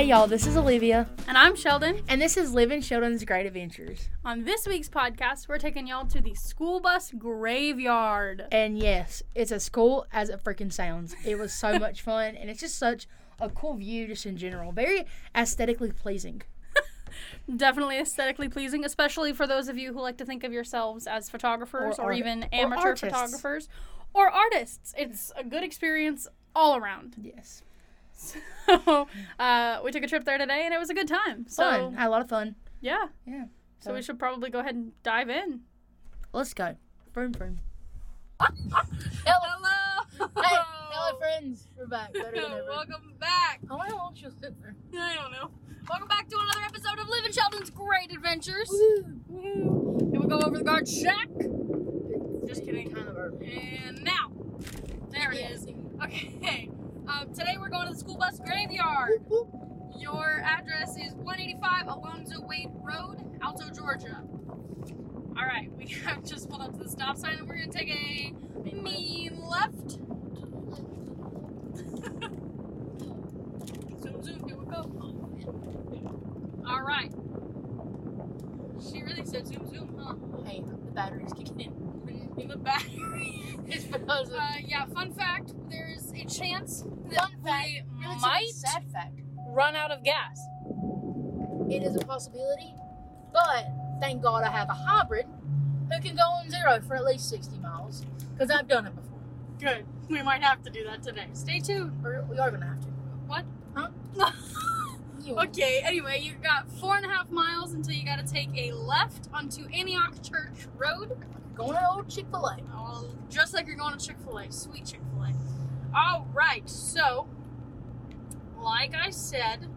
Hi, y'all. This is Olivia, And I'm Sheldon. and this is Living Sheldon's Great Adventures. On this week's podcast, we're taking y'all to the school bus graveyard. And yes, it's as cool as it freaking sounds. It was so much fun, and it's just such a cool view, just in general. Very aesthetically pleasing. Definitely aesthetically pleasing, especially for those of you who like to think of yourselves as photographers Or or, art- even amateur artists. photographers or artists. It's a good experience all around. Yes. So, uh, we took a trip there today and it was a good time. So, Fun. Had a lot of fun. yeah. Yeah. So, we should probably go ahead and dive in. Let's go. Vroom, vroom. Hello. Hey, hello, friends. We're back. Better than ever. Welcome back. How long she'll sit there? I don't know. Welcome back to another episode of Living Sheldon's Great Adventures. Woo. Woo. And we go over the guard shack. Just kidding. Kind of. And now, there it is. Okay. Um, today we're going to the school bus graveyard. Your address is 185 Alonzo Wade Road, Alto, Georgia. All right, we have just pulled up to the stop sign and we're gonna take a mean left. zoom, zoom, here we go. All right. She really said zoom, zoom, huh? Hey, the battery's kicking in. The battery. It's because of Uh, yeah, fun fact there is a chance that we really it's a might sad fact. run out of gas. It is a possibility, but thank God I have a hybrid who can go on zero for at least 60 miles because I've done it before. Good. We might have to do that today. Stay tuned. Or we are going to have to. What? Huh? Okay, anyway, you got four and a half miles until you gotta take a left onto Antioch Church Road. Going to old Chick fil A. Oh, just like you're going to Chick fil A. Sweet Chick fil A. Alright, so, like I said,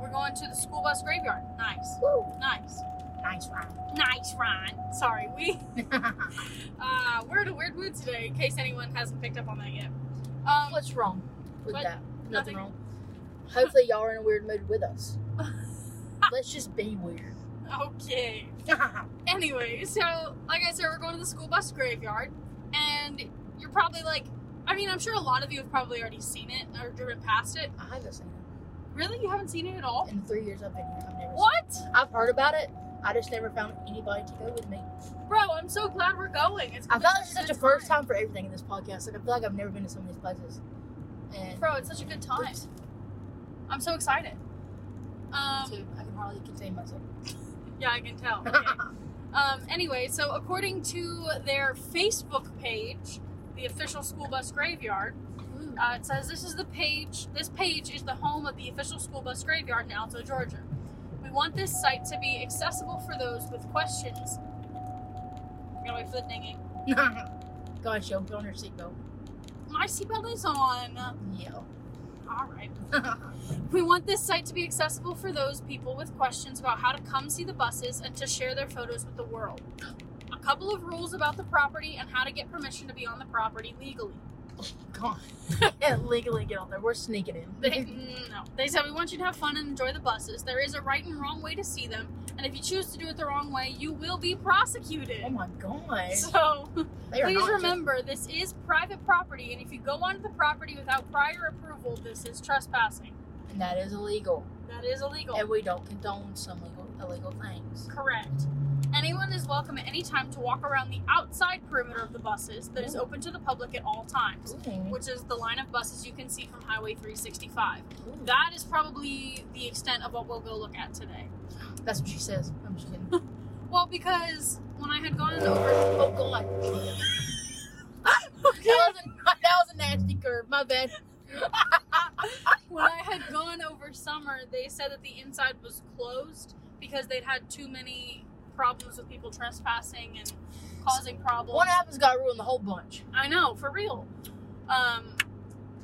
we're going to the school bus graveyard. Nice. Woo. Nice. Nice ride. Nice, Ryan. Sorry, we uh, we're in a weird mood today. In case anyone hasn't picked up on that yet. Um, What's wrong with that? Nothing. Nothing wrong. Hopefully, y'all are in a weird mood with us. Let's just be weird. okay. Anyway, so like I said, we're going to the school bus graveyard, and you're probably like, I mean, I'm sure a lot of you have probably already seen it or driven past it. I haven't seen it. Really, you haven't seen it at all? In the three years I've been here, I've never What. I've heard about it. I just never found anybody to go with me. bro? I'm so glad we're going. It's I feel like it's such a first time for everything in this podcast. Like I feel like I've never been to some of these places. And bro. It's such a good time. Oops. I'm so excited. Um, too. I can hardly contain myself. yeah, I can tell. Okay. Um, anyway, so according to their Facebook page, the official school bus graveyard, uh, it says this is the page. This page is the home of the official school bus graveyard in Alto, Georgia. We want this site to be accessible for those with questions. Gotta wait for the dinging. Gosh, yo, put on your seatbelt. My seatbelt is on. Yeah. All right. We want this site to be accessible for those people with questions about how to come see the buses and to share their photos with the world. A couple of rules about the property and how to get permission to be on the property legally. Come on. Can't legally get on there. We're sneaking in. They, mm, no. They said we want you to have fun and enjoy the buses. There is a right and wrong way to see them, and if you choose to do it the wrong way, you will be prosecuted. oh my god. So please not just- remember, this is private property, and if you go onto the property without prior approval, this is trespassing. And that is illegal. That is illegal. And we don't condone some legal illegal things. Correct. Anyone is welcome at any time to walk around the outside perimeter of the buses that is open to the public at all times, Ooh. which is the line of buses you can see from Highway 365. Ooh. That is probably the extent of what we'll go look at today. That's what she says. I'm just kidding. Well, because when I had gone over, oh god. that, was a, that was a nasty curve. My bad. when I had gone over summer, they said that the inside was closed because they'd had too many problems with people trespassing and causing problems. What apple's got ruined the whole bunch. I know, for real. Um,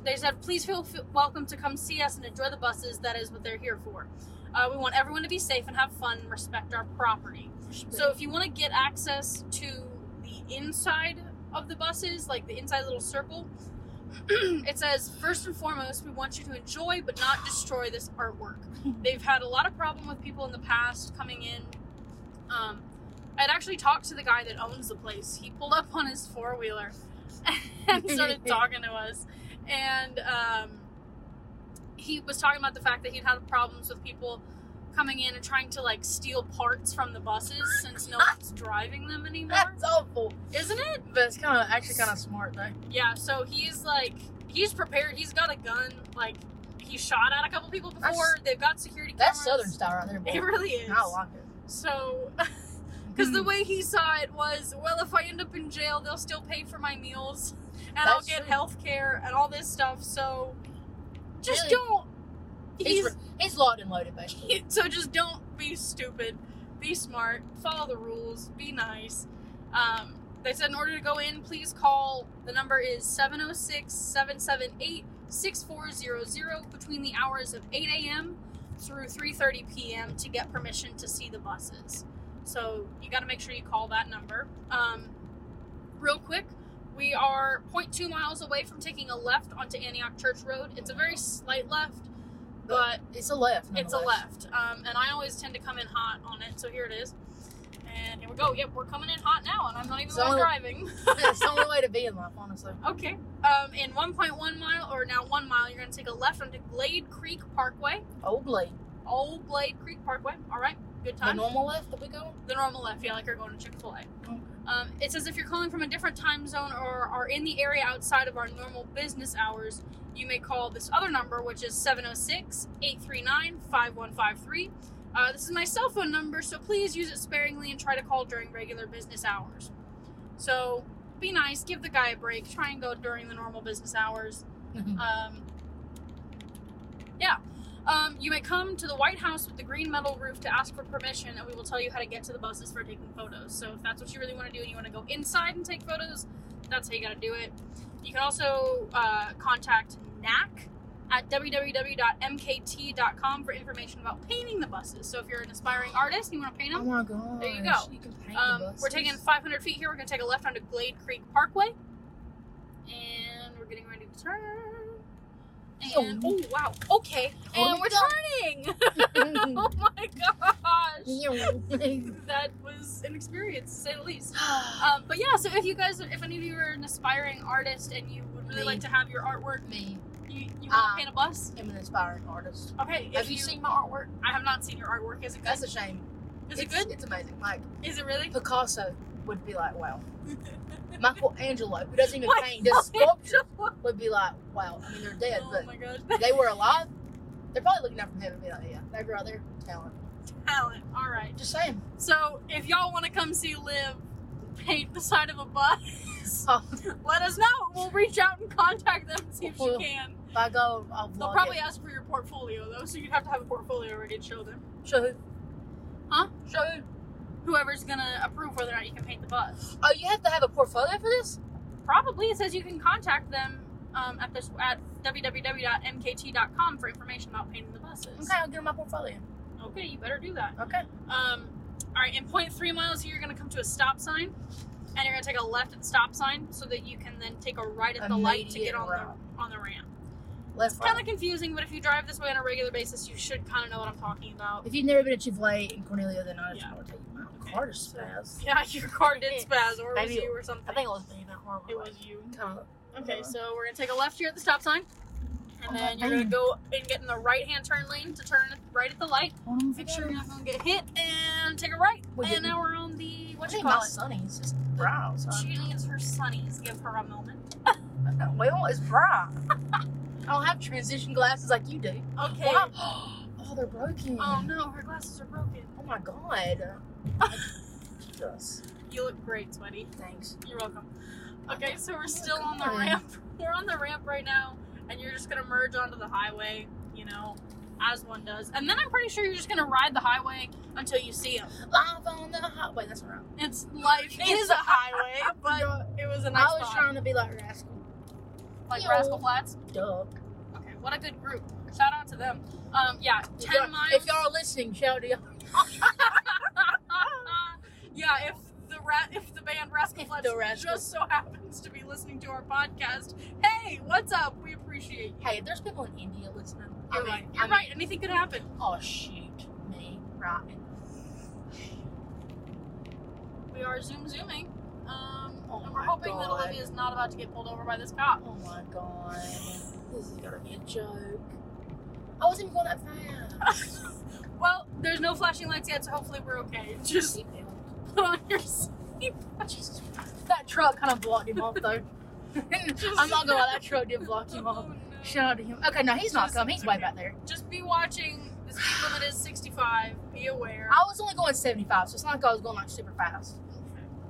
they said, please feel f- welcome to come see us and enjoy the buses. That is what they're here for. Uh, we want everyone to be safe and have fun and respect our property. So if you want to get access to the inside of the buses, like the inside little circle, it says first and foremost, we want you to enjoy but not destroy this artwork. They've had a lot of problem with people in the past coming in. Um, I'd actually talked to the guy that owns the place. He pulled up on his four wheeler and started talking to us, and um, he was talking about the fact that he'd had problems with people coming in and trying to like steal parts from the buses since no one's driving them anymore. That's awful. Isn't it? But it's kind of actually kind of smart though. Yeah, so he's like he's prepared. He's got a gun. Like he shot at a couple people before. That's- They've got security guards. That's. Southern style right there. Boy. It really is. I like it. So, because the way he saw it was, well, if I end up in jail, they'll still pay for my meals, and I'll get true. health care and all this stuff. So, just Really? don't. He's, He's, locked and loaded, basically. so just don't be stupid. Be smart. Follow the rules. Be nice. Um, they said in order to go in, please call. The number is 706 778 6400 between the hours of 8 a.m. through 3:30 p.m. to get permission to see the buses. So you got to make sure you call that number. Um, real quick, we are 0.2 miles away from taking a left onto Antioch Church Road. It's a very slight left, but It's a left. it's a left. Um, and I always tend to come in hot on it, so here it is. We go. Yep, we're coming in hot now, and I'm not even one only- driving. it's the only way to be in life, honestly. okay. Um, in 1.1 mile, or now 1 mile, you're going to take a left onto Glade Creek Parkway. Old Blade. Old Glade Creek Parkway. All right, good time. The normal left that we go? The normal left, yeah, like you're going to Chick fil A. Okay. Um, it says if you're calling from a different time zone or are in the area outside of our normal business hours, you may call this other number, which is 706 839 5153. Uh, This is my cell phone number, so please use it sparingly and try to call during regular business hours. So be nice, give the guy a break, try and go during the normal business hours. Um, yeah. Um, you may come to the White House with the green metal roof to ask for permission, and we will tell you how to get to the buses for taking photos. So if that's what you really want to do and you want to go inside and take photos, that's how you got to do it. You can also uh, contact NAC at www.mkt.com for information about painting the buses. So if you're an aspiring artist and you want to paint oh them, my god. There you go. You um, the we're taking 500 feet here. We're going to take a left onto Glade Creek Parkway. And we're getting ready to turn. And, oh, wow. Okay. Oh, And we're turning. oh my gosh. That was an experience, to say the least. Um, but yeah, so if you guys, if any of you are an aspiring artist and you would really Me. like to have your artwork, Me, you, you want Um, to paint a bus? I'm an aspiring artist. Okay. Have if you, seen my artwork? I have not seen your artwork. Is it good? That's a shame. Is it good? It's amazing. Like Is it really? Picasso would be like, wow. Michelangelo, who doesn't even paint, does sculpture, would be like, wow. I mean, they're dead, oh but they were alive. They're probably looking up from heaven and be like, yeah, that girl there, talent. Talent. All right. Just saying. So if y'all want to come see Liv paint the side of a bus, Oh, let us know. We'll reach out and contact them and see if she can. if I go, I'll They'll probably it. ask for your portfolio though, so you'd have to have a portfolio ready to show them. Show who? Huh? Show who? Whoever's gonna approve whether or not you can paint the bus. Oh, you have to have a portfolio for this? Probably it says you can contact them um, at this at www.mkt.com for information about painting the buses. Okay, I'll get my portfolio. Okay, you better do that. Okay. Um, all right, in 0.3 miles here, you're gonna come to a stop sign, and you're gonna take a left at the stop sign so that you can then take a right at the light to get on route. the on the ramp. Left, It's kind of confusing, but if you drive this way on a regular basis, you should kind of know what I'm talking about. If you've never been to Chick-fil-A in Cornelia, then I just Yeah. to tell you my Okay. car just spaz. Yeah, your car did spaz, or it was Maybe- you or something. I think it was me. That car it was you. kind of. Okay, uh-huh. so we're gonna take a left here at the stop sign, and then you're gonna go and get in the right-hand turn lane to turn right at the light. Make sure you're not gonna get hit, and take a right. And now we're on the what you call it? sunny's just brown. So She needs her sunnies. Give her a moment. well, it's brown. I don't have transition glasses like you do. Okay. Wow. Oh, they're broken. Oh no, her glasses are broken. Oh my god. Jesus. You look great, sweaty. Thanks. You're welcome. Okay, so we're still on the ramp. We're on the ramp right now, and you're just gonna merge onto the highway, you know, as one does. And then I'm pretty sure you're just gonna ride the highway until you see them. Live on the highway. That's right. It's life is a highway, but it was a nice I was spot. trying to be like Rascal. like Yo. Rascal Flatts. Duck. Okay, what a good group. Shout out to them. Um, yeah, If ten y'all- miles. If y'all are listening, shout to y'all. yeah, if the rat, if the band Rascal If Flatts the Rascal- just so happens to be listening to our podcast, hey, what's up? We appreciate you. Hey, there's people in India listening, You're I mean, right. You're I mean, right. Anything could happen. Oh shoot, me right. We are zoom zooming. Um, Oh and we're hoping that God. Olivia is not about to get pulled over by this cop. Oh my god, this is gonna be a joke. I wasn't even going that fast. Well, there's no flashing lights yet, so hopefully we're okay. Just put on your seatbelt. Jesus. That truck kind of blocked him off though. I'm not gonna let that truck did block you off. Shout out to him. Okay, no, he's not Just- coming. He's way back there. Just be watching. The speed limit is 65. Be aware. I was only going 75, so it's not like I was going like super fast.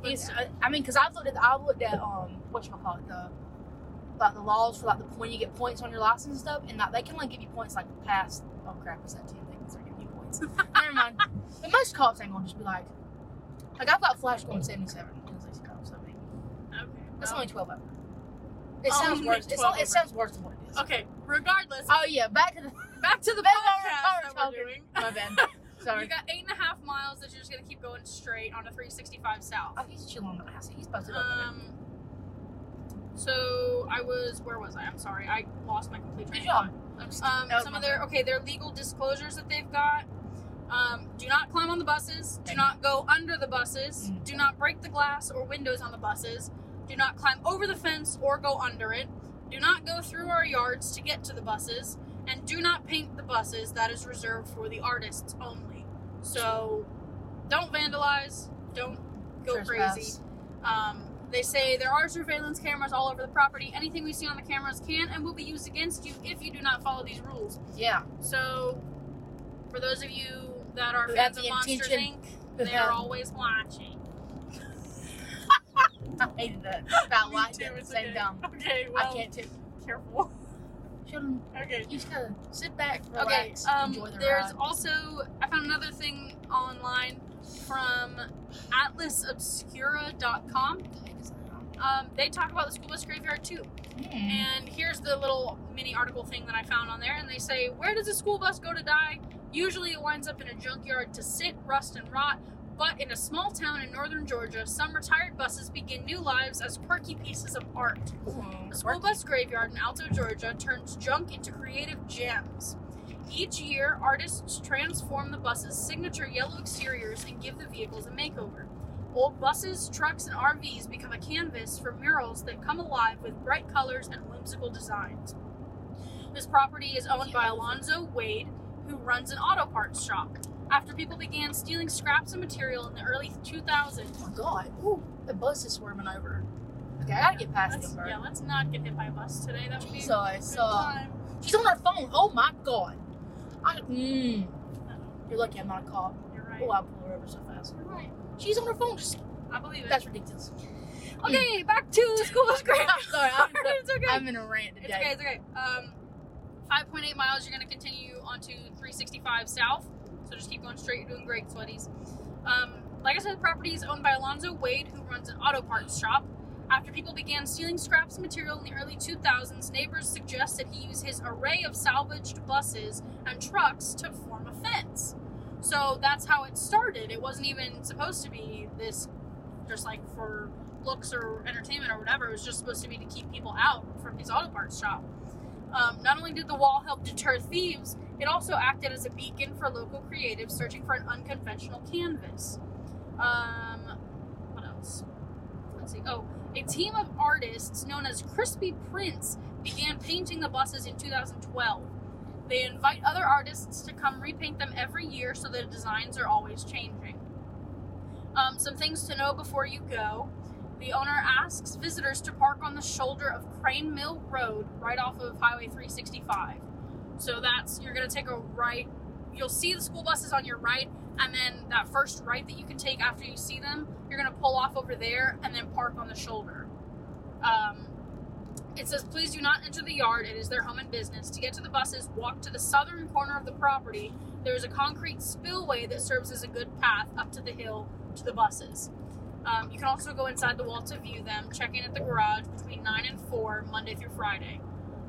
But He's, yeah. I, I mean, because I've looked at, I've looked at um, what you call it, the like the laws for like the when you get points on your license and stuff, and that they can only give you points like past. Oh crap, is that ten? They can start giving you points. Never mind. But most cops ain't gonna just be like, like I've got flash going 77 in 65, so I mean, Okay. that's well, only 12 over. It Oh, sounds worse. It's 12 it sounds worse than what it is. Okay. Regardless, Oh yeah, back to the back to the podcast that we're doing. My bad. Sorry. You got eight and a half miles that you're just gonna keep going straight on a 365 south. Oh, he's chilling on the house. He's posted up. there. Um. So I was. Where was I? I'm sorry. I lost my complete train Good job. Um, some of their okay, their legal disclosures that they've got. Um, do not climb on the buses. Do not go under the buses. Mm. Do not break the glass or windows on the buses. Do not climb over the fence or go under it. Do not go through our yards to get to the buses. And do not paint the buses. That is reserved for the artists only. So, don't vandalize. Don't go Trespass. crazy. Um, they say there are surveillance cameras all over the property. Anything we see on the cameras can and will be used against you if you do not follow these rules. Yeah. So, for those of you that are Who fans of Monsters Inc., they're always watching. I hated that. About light too, at the it's same okay. time. Okay, well, I can't too. careful. Okay. You just gotta sit back, Okay, relax, um, enjoy the there's ride. also, I found another thing online from atlasobscura.com. Um, they talk about the school bus graveyard too. Hmm. And here's the little mini article thing that I found on there. And they say, Where does a school bus go to die? Usually it winds up in a junkyard to sit, rust, and rot. But in a small town in northern Georgia, some retired buses begin new lives as quirky pieces of art. Hmm, Ooh, The school bus graveyard in Alto, Georgia turns junk into creative gems. Each year, artists transform the bus's signature yellow exteriors and give the vehicles a makeover. Old buses, trucks, and RVs become a canvas for murals that come alive with bright colors and whimsical designs. This property is owned by Alonzo Wade, who runs an auto parts shop. After people began stealing scraps of material in the early 2000s, Oh my god. Ooh, the bus is swarming over. Okay, I gotta get past let's, them, bro. yeah, let's not get hit by a bus today. That would be a Jesus, good uh, time. She's on her phone. Oh my god. I, mm, you're lucky I'm not a cop. You're right. Oh, I'll pull her over so fast. You're right. She's on her phone. Just, I believe it. that's ridiculous. okay, back to school bus great. I'm sorry. I'm, it's okay. I'm in a rant it's today. okay. It's okay. Um, 5.8 miles. You're going to continue onto 365 south. So just keep going straight. You're doing great, sweaties. Um, like I said, the property is owned by Alonzo Wade, who runs an auto parts shop. After people began stealing scraps of material in the early 2000s, neighbors suggested he use his array of salvaged buses and trucks to form a fence. So that's how it started. It wasn't even supposed to be this, just like for looks or entertainment or whatever. It was just supposed to be to keep people out from his auto parts shop. Um, not only did the wall help deter thieves, it also acted as a beacon for local creatives searching for an unconventional canvas. Um, what else? Let's see. Oh, a team of artists known as Crispy Prints began painting the buses in 2012. They invite other artists to come repaint them every year so the designs are always changing. Um, some things to know before you go. The owner asks visitors to park on the shoulder of Crane Mill Road right off of Highway 365. So that's, you're to take a right. You'll see the school buses on your right, and then that first right that you can take after you see them, you're to pull off over there and then park on the shoulder. Um, it says, please do not enter the yard. It is their home and business. To get to the buses, walk to the southern corner of the property. There is a concrete spillway that serves as a good path up to the hill to the buses. Um, you can also go inside the wall to view them. Check in at the garage between 9 and 4, Monday through Friday.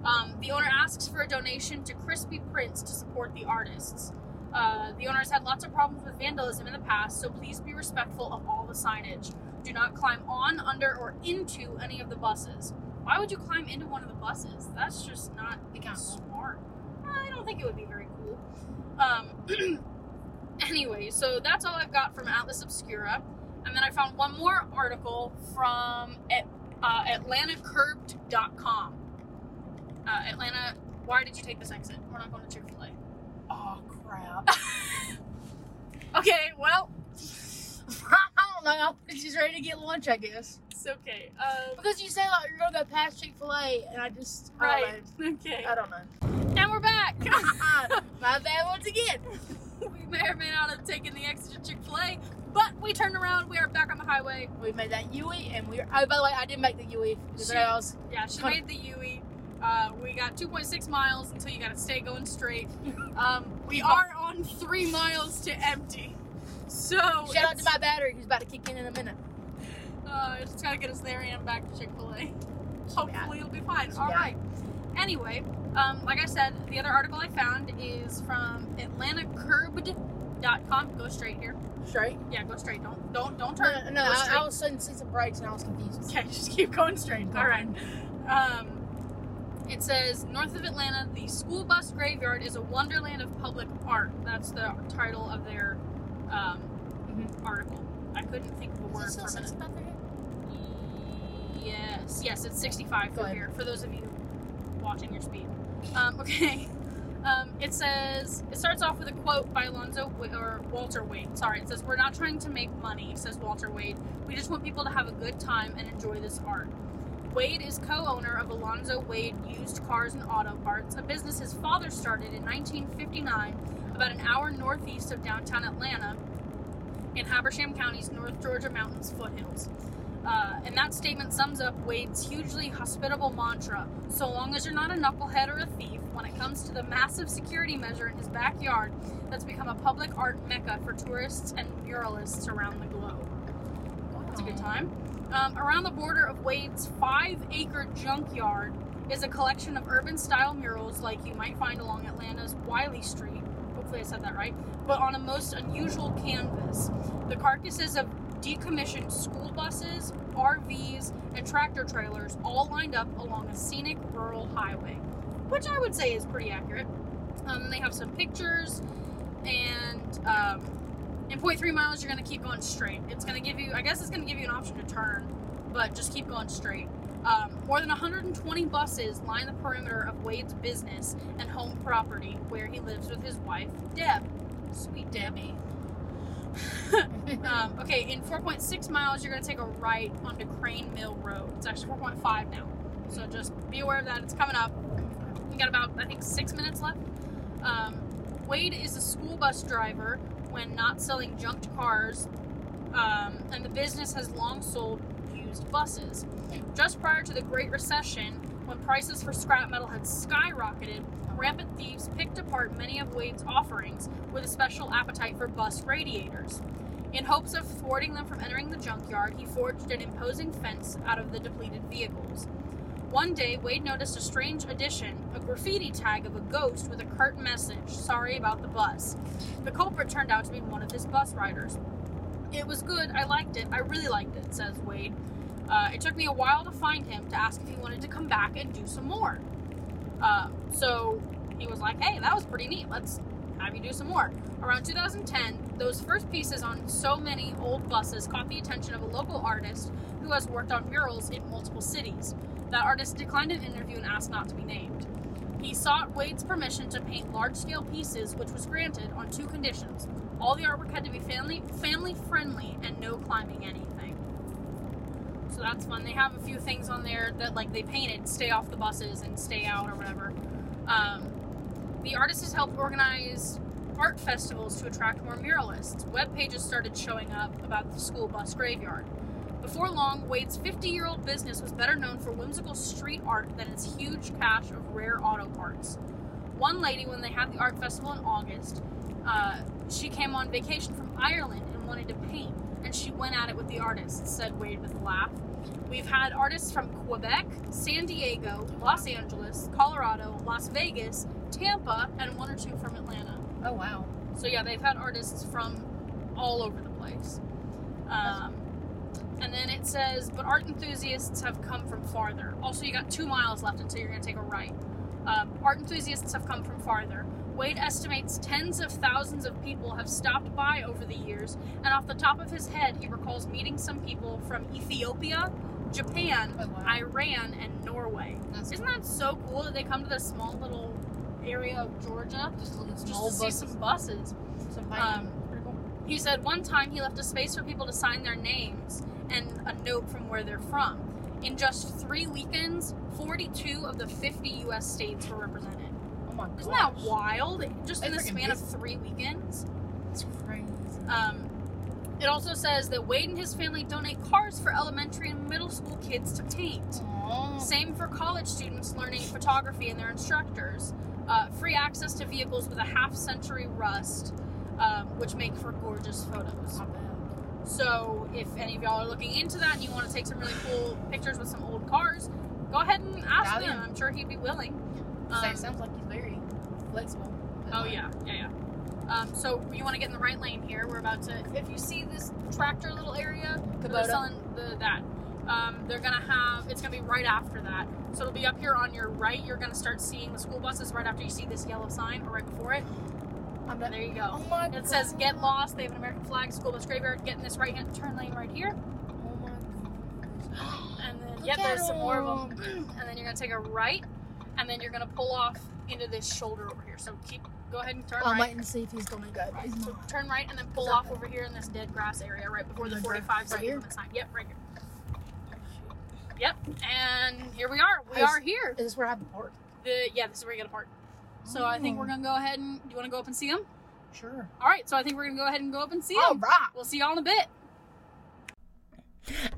Um, the owner asks for a donation to Crispy Prints to support the artists. Uh, the owner has had lots of problems with vandalism in the past, so please be respectful of all the signage. Do not climb on, under, or into any of the buses. Why would you climb into one of the buses? That's just not smart. I don't think it would be very cool. Um, anyway, so that's all I've got from Atlas Obscura. And then I found one more article from at, uh, AtlantaCurbed.com. Uh, Atlanta Why did you take this exit? We're not going to Chick Fil A. Oh crap. Okay, well, I don't know. She's ready to get lunch, I guess. it's okay. Um, Because you say like you're gonna go past Chick Fil A, and I just I right. don't Okay. I don't know. And we're back. My bad once again. we may or may not have taken the exit to Chick Fil A, but we turned around. We are back on the highway. We made that Yui, and we. Are Oh, by the way, I didn't make the Yui She- I. Yeah, she made the Yui. Uh, we got 2.6 miles until you got to stay going straight. Um, we are on three miles to empty. So Shout out to my battery who's about to kick in in a minute. Uh, it's just gotta get us there and back to Chick Fil A. Hopefully, it'll be fine. All right. Anyway, um, like I said, the other article I found is from AtlantaCurbed.com. Go straight here. Straight. Yeah, go straight. Don't don't don't turn. no, no Go I, straight. I was suddenly see some breaks and I was confused. Okay, just keep going straight. All right. Um, it says north of Atlanta, the school bus graveyard is a wonderland of public art. That's the title of their um, Mhm. article. I couldn't think of a word Is it for a still minute. 65 there? Yes, yes, it's 65 Go for ahead. here. For those of you watching your speed. Um, okay. Um, it says it starts off with a quote by Alonzo Wa- or Walter Wade. Sorry, it says we're not trying to make money, says Walter Wade. We just want people to have a good time and enjoy this art. Wade is co-owner of Alonzo Wade Used Cars and Auto Parts, a business his father started in 1959, about an hour northeast of downtown Atlanta, in Habersham County's North Georgia Mountains foothills. Uh, and that statement sums up Wade's hugely hospitable mantra so long as you're not a knucklehead or a thief, when it comes to the massive security measure in his backyard that's become a public art mecca for tourists and muralists around the globe. It's a good time. Um, around the border of Wade's five acre junkyard is a collection of urban style murals like you might find along Atlanta's Wylie Street. Hopefully, I said that right. But on a most unusual canvas. The carcasses of decommissioned school buses, RVs, and tractor trailers all lined up along a scenic rural highway, which I would say is pretty accurate. Um, they have some pictures, and um, in 0.3 miles, you're going to keep going straight. It's going to give you, I guess it's going to give you an option to turn, but just keep going straight. Um, more than 120 buses line the perimeter of Wade's business and home property where he lives with his wife, Deb. Sweet Debbie. Um, okay, in 4.6 miles, you're going to take a right onto Crane Mill Road. It's actually 4.5 now. So just be aware of that. It's coming up. You got about, I think, six minutes left. Um, Wade is a school bus driver when not selling junked cars, um, and the business has long sold used buses. Just prior to the Great Recession, when prices for scrap metal had skyrocketed, rampant thieves picked apart many of Wade's offerings with a special appetite for bus radiators. In hopes of thwarting them from entering the junkyard, he forged an imposing fence out of the depleted vehicles. One day, Wade noticed a strange addition a graffiti tag of a ghost with a curt message sorry about the bus. The culprit turned out to be one of his bus riders. It was good, I liked it, I really liked it, says Wade. Uh, it took me a while to find him to ask if he wanted to come back and do some more. Uh, so he was like, hey, that was pretty neat, let's have you do some more. Around 2010, those first pieces on so many old buses caught the attention of a local artist who has worked on murals in multiple cities. That artist declined an interview and asked not to be named. He sought Wade's permission to paint large scale pieces, which was granted on two conditions. All the artwork had to be family family friendly and no climbing anything. So that's fun. They have a few things on there that like they painted stay off the buses and stay out or whatever. Um, the artist has helped organize art festivals to attract more muralists. Web pages started showing up about the school bus graveyard. Before long, Wade's 50 year old business was better known for whimsical street art than its huge cache of rare auto parts. One lady, when they had the art festival in August, uh, she came on vacation from Ireland and wanted to paint, and she went at it with the artists, said Wade with a laugh. We've had artists from Quebec, San Diego, Los Angeles, Colorado, Las Vegas, Tampa, and one or two from Atlanta. Oh wow. So yeah, they've had artists from all over the place. Um, and then it says, but art enthusiasts have come from farther. Also, you got two miles left until you're going to take a right. Um, art enthusiasts have come from farther. Wade estimates tens of thousands of people have stopped by over the years, and off the top of his head, he recalls meeting some people from Ethiopia, Japan, Oh, wow. Iran, and Norway. That's Isn't that so cool that they come to this small little area of Georgia just look just small to see some buses? Some Um, He said one time he left a space for people to sign their names and a note from where they're from. In just three weekends, 42 of the 50 U.S. states were represented. Oh my Isn't gosh. that wild? Just in the span of three weekends. That's crazy. Um, it also says that Wade and his family donate cars for elementary and middle school kids to paint. Aw. Same for college students learning photography and their instructors. Uh, free access to vehicles with a half century rust, um, which make for gorgeous photos. So, if any of y'all are looking into that and you want to take some really cool pictures with some old cars, go ahead and ask Dive him. I'm sure he'd be willing. Um, it sounds like he's very flexible. Oh yeah, yeah, yeah. Um, so you want to get in the right lane here. We're about to. If you see this tractor little area, they're selling the that. Um, they're gonna have. It's gonna be right after that. So it'll be up here on your right. You're gonna start seeing the school buses right after you see this yellow sign, or right before it. I'm There you go. Oh my It says "Get Lost." They have an American flag school bus graveyard. Get in this right hand turn lane right here, Oh and then Look yep, there's some more of them. and then you're gonna take a right, and then you're gonna pull off into this shoulder over here. So keep go ahead and turn I'm right. waiting to see if he's gonna go. he's So turn right and then pull off over here in this dead grass area right before the Right 45 second here? sign. Yep, right here. Yep, and here we are. We Is- are here. Is this is where I have the park? The yeah, this is where you get a park. So I think we're hmm. gonna go ahead and do you want to go up and see them? Sure. All right. So I think we're gonna go ahead and go up and see them. All right. We'll see y'all in a bit.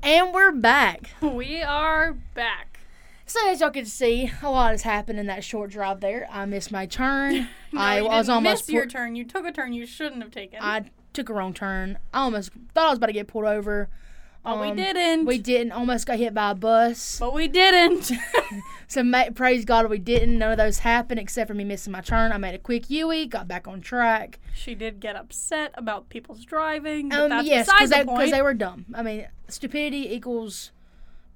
And we're back. We are back. So as y'all can see, a lot has happened in that short drive there. I missed my turn. No, I you was didn't almost miss your pu- turn. You took a turn you shouldn't have taken. I took a wrong turn. I almost thought I was about to get pulled over. But we Um, didn't. We didn't. Almost got hit by a bus. But we didn't. So ma- praise God we didn't. None of those happened except for me missing my turn. I made a quick Yui, got back on track. she did get upset about people's driving. But Um, that's yes, because the they, they were dumb. I mean, stupidity equals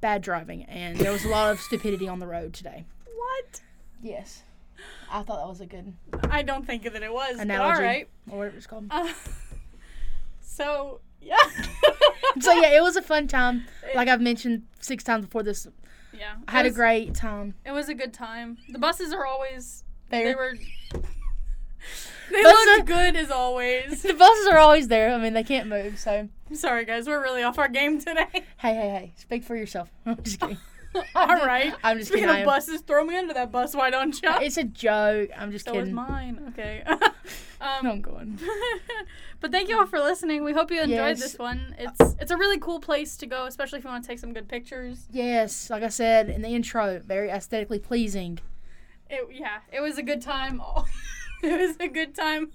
bad driving, and there was a lot of stupidity on the road today. what? Yes, I thought that was a good I don't think that it was. But analogy, all right. or whatever it's called. Uh, so yeah. so yeah, it was a fun time. Like I've mentioned six times before this, yeah. I had it a great time. It was a good time. The buses are always There. they were. They Buses looked are- good as always. The buses are always there. I mean, they can't move. So Sorry guys, we're really off our game today. hey, hey, hey, speak for yourself. I'm just kidding. All right. I'm just Speaking kidding. I of buses, throw me under that bus. Why don't you? It's a joke. I'm just So is kidding. mine. Okay. I'm um, going. but thank you all for listening. We hope you enjoyed Yes. this one. It's it's a really cool place to go, especially if you want to take some good pictures. Yes, like I said in the intro, very aesthetically pleasing. It yeah, it was a good time. it was a good time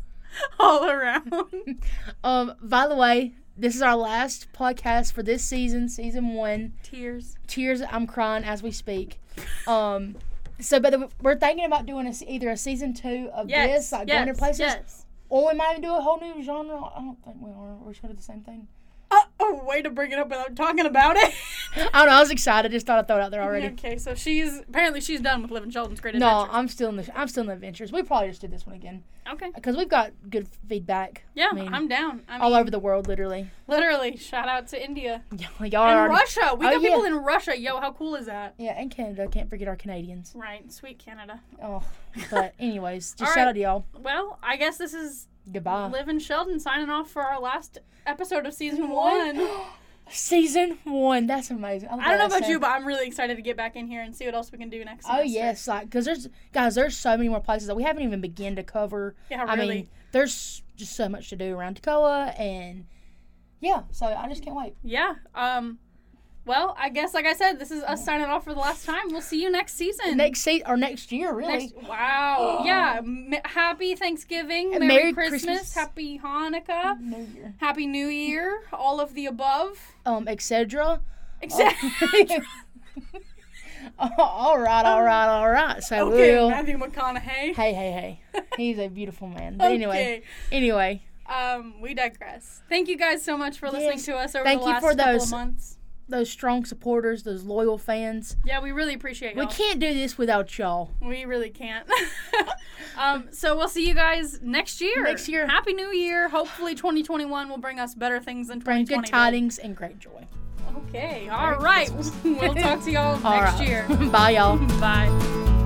all around. Um, by the way, this is our last podcast for this season, season one. Tears. Tears, I'm crying as we speak. Um, so, but we're thinking about doing a, either a season two of Yes. this, like going to places, Yes. or we might even do a whole new genre. I don't think we are. We're just gonna do the same thing. Oh, way to bring it up without talking about it. I don't know. I was excited. Just thought I'd throw it out there already. Okay, so she's apparently she's done with living Sheldon's great No. I'm still in the. I'm still in the adventures. We probably just did this one again okay. because we've got good feedback. Yeah, I I'm down. I mean, all over the world, literally. literally. Shout out to India Y'all are and Russia. We Oh, got people yeah. in Russia. Yo, how cool is that? Yeah, and Canada. Can't forget our Canadians. Right, sweet Canada. Oh, but anyways, just shout right. out to y'all. Well, I guess this is Goodbye. Liv and Sheldon signing off for our last episode of season one. Season one. That's amazing. I don't know about you, but I'm really excited to get back in here and see what else we can do next. Oh yes, like because there's guys, there's so many more places that we haven't even begun to cover. Yeah, I mean, there's just so much to do around Toccoa, and yeah, so I just can't wait. yeah. Um. Well, I guess like I said, this is us signing off for the last time. We'll see you next season. Next se- or next year, really. Next, wow. yeah. M- happy Thanksgiving. Merry, Merry Christmas, Christmas. Happy Hanukkah. New Year. Happy New Year. All of the above. Um, etc. Exactly. all right, all right, all right. So okay, we'll. Matthew McConaughey. Hey, hey, hey. He's a beautiful man. But anyway, Okay. anyway, Um, we digress. Thank you guys so much for listening Yes. to us over Thank the you last for couple those- of months. Those strong supporters, those loyal fans. Yeah, we really appreciate We y'all. can't do this without y'all. We really can't. um, so we'll see you guys next year. Next year. Happy New Year. Hopefully 2021 will bring us better things than 2020. Bring good tidings and great joy. Okay. All right. we'll talk to y'all All next right. year. Bye, y'all. Bye.